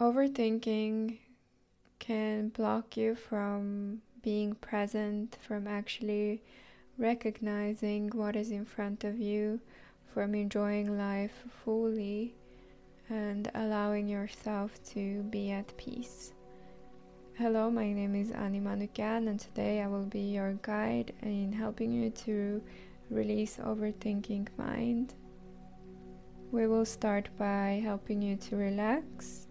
Overthinking can block you from being present, from actually recognizing what is in front of you, from enjoying life fully, and allowing yourself to be at peace. Hello, my name is Ani Manukyan, and today I will be your guide in helping you to release overthinking mind. We will start by helping you to relax,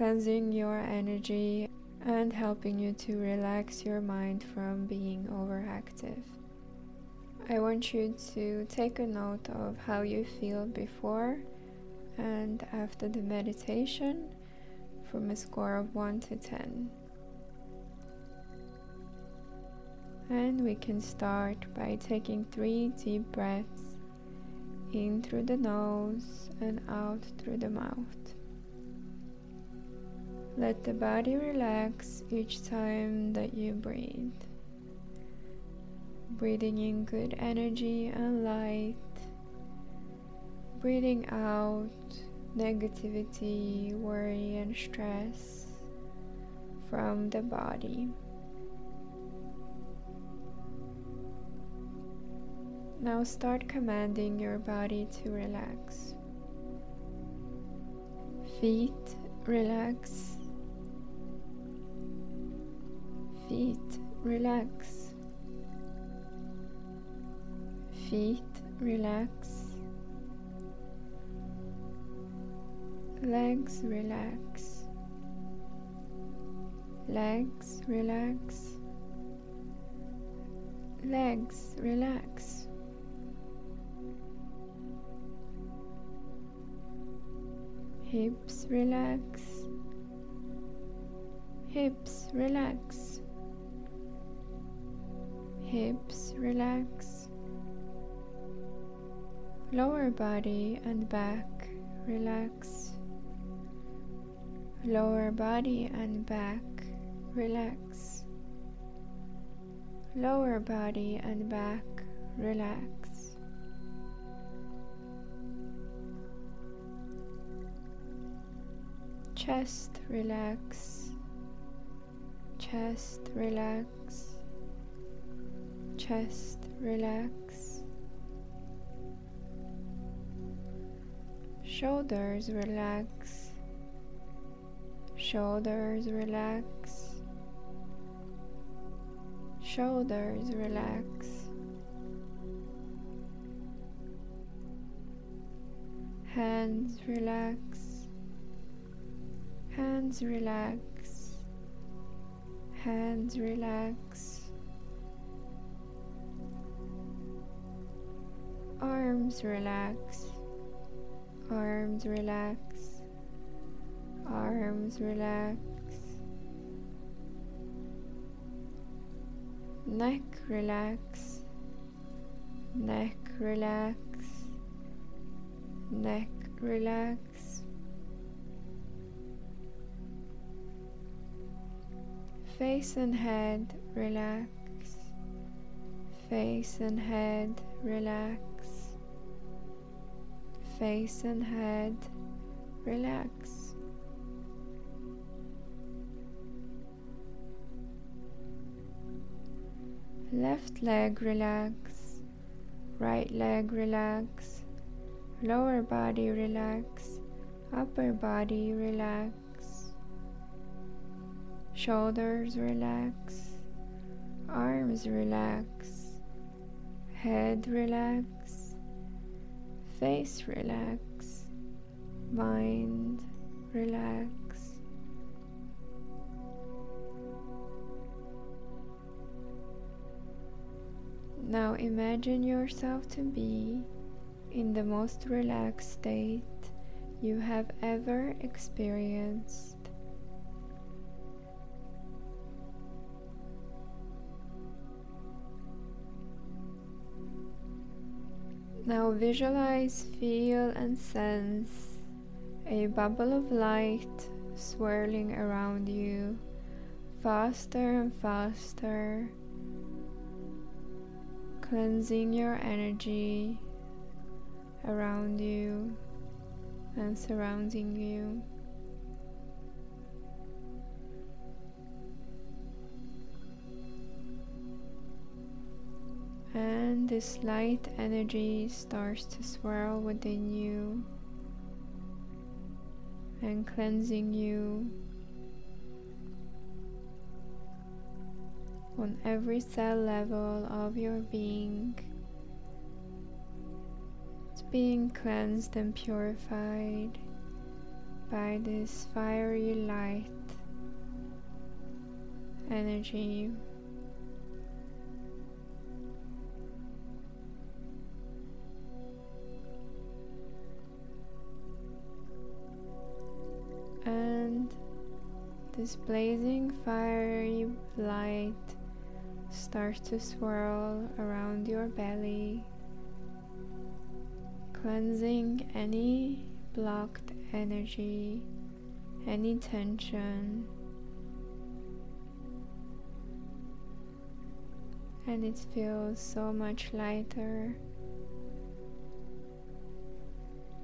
cleansing your energy, and helping you to relax your mind from being overactive. I want you to take a note of how you feel before and after the meditation from a score of 1 to 10. And we can start by taking three deep breaths in through the nose and out through the mouth. Let the body relax each time that you breathe. Breathing in good energy and light. Breathing out negativity, worry, and stress from the body. Now start commanding your body to relax. Feet relax. Feet relax. Feet relax. Legs relax. Legs relax. Legs relax. Hips relax. Hips relax. Hips relax. Lower body and back relax. Lower body and back relax. Lower body and back relax. chest relax, chest relax, chest relax, shoulders relax, shoulders relax, shoulders relax. Hands relax, Hands relax. Hands relax. Arms relax. Arms relax. Arms relax. Neck relax. Neck relax. Neck relax. Face and head relax. Face and head relax. Face and head relax. Left leg relax. Right leg relax. Lower body relax. Upper body relax shoulders relax, arms relax, head relax, face relax, mind relax. Now imagine yourself to be in the most relaxed state you have ever experienced. Now visualize, feel, and sense a bubble of light swirling around you faster and faster, cleansing your energy around you and surrounding you. And this light energy starts to swirl within you and cleansing you on every cell level of your being. It's being cleansed and purified by this fiery light energy. This blazing fiery light starts to swirl around your belly, cleansing any blocked energy, any tension. And it feels so much lighter.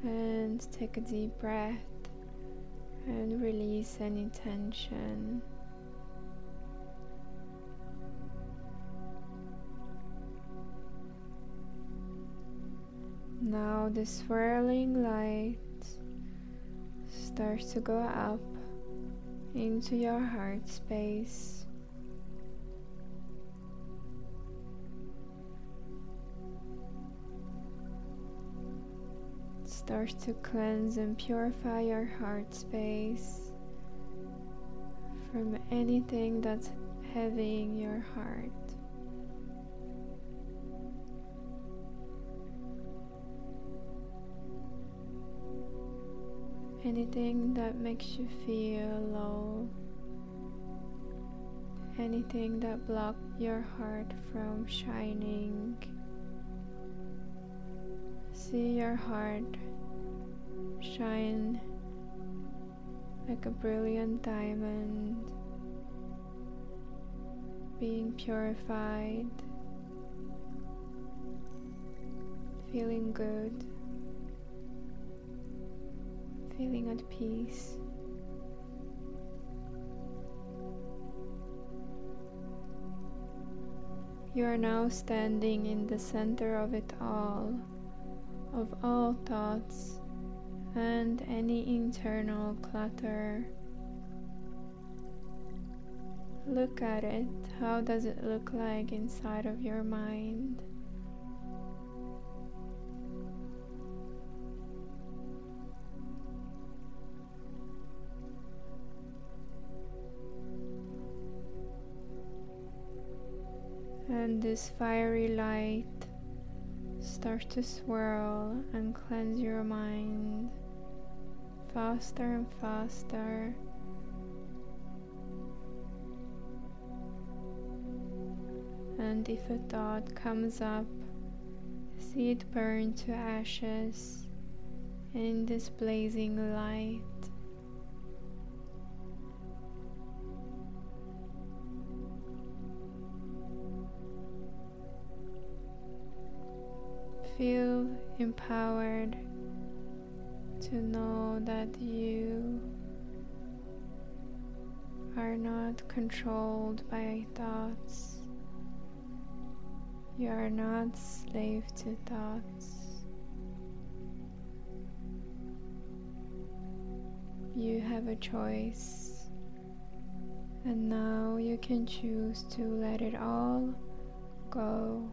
And take a deep breath and release any tension. Now the swirling light starts to go up into your heart space. Starts to cleanse and purify your heart space from anything that's heavy in your heart. anything that makes you feel low, anything that blocks your heart from shining. See your heart shine like a brilliant diamond, being purified, feeling good feeling at peace. You are now standing in the center of it all, of all thoughts and any internal clutter. Look at it. How does it look like inside of your mind? and this fiery light starts to swirl and cleanse your mind faster and faster. And if a thought comes up, see it burn to ashes in this blazing light. Feel empowered to know that you are not controlled by thoughts. You are not slave to thoughts. You have a choice, and now you can choose to let it all go.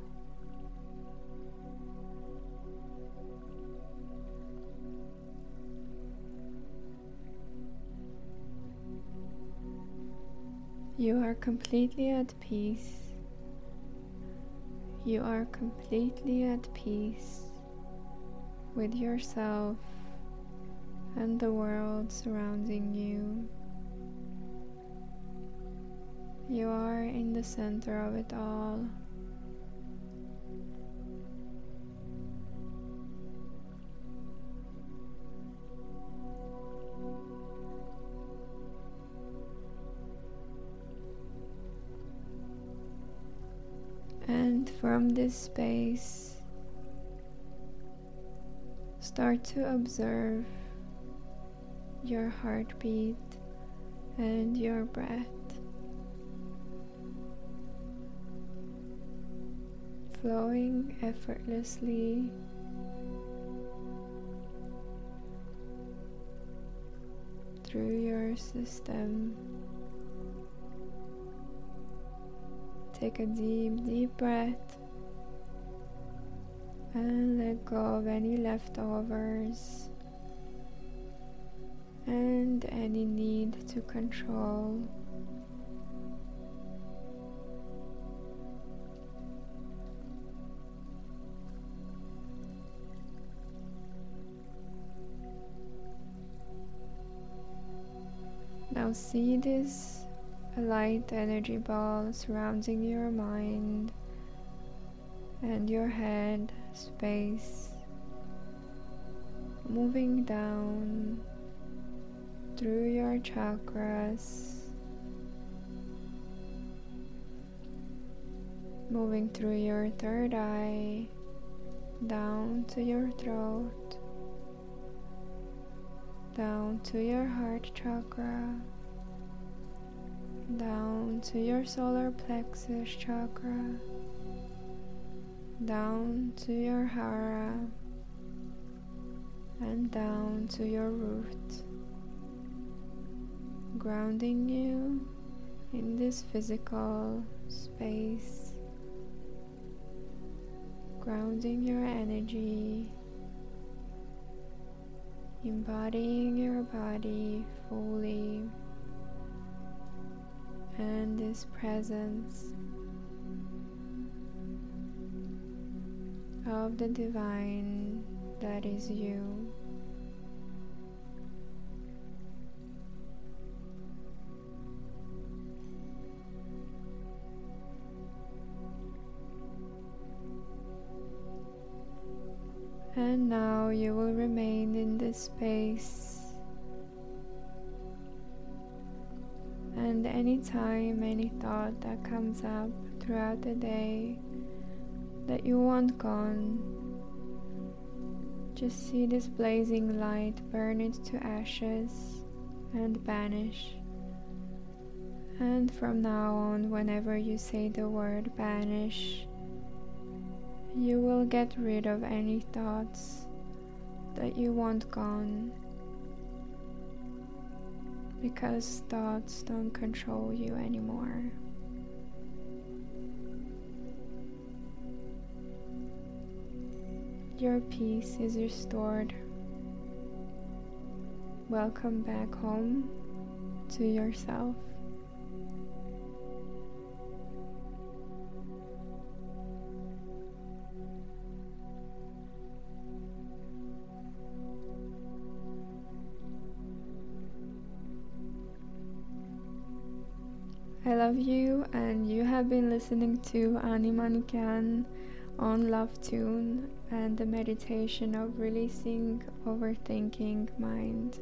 You are completely at peace. You are completely at peace with yourself and the world surrounding you. You are in the center of it all. And from this space, start to observe your heartbeat and your breath. flowing effortlessly. Through your system. Take a deep, deep breath and let go of any leftovers. And any need to control. Now see this light energy ball surrounding your mind and your head space, moving down through your chakras, moving through your third eye, down to your throat, down to your heart chakra, down to your solar plexus chakra, down to your hara, and down to your root. Grounding you in this physical space, grounding your energy, embodying your body fully, and this presence of the divine that is you. And now you will remain in this space. And time, any thought that comes up throughout the day that you want gone, just see this blazing light burn it to ashes and vanish. And from now on, whenever you say the word banish, you will get rid of any thoughts that you want gone because thoughts don't control you anymore. Your peace is restored. Welcome back home to yourself. Love you, and you have been listening to Ani Manukyan on Love Tune and the meditation of releasing overthinking mind.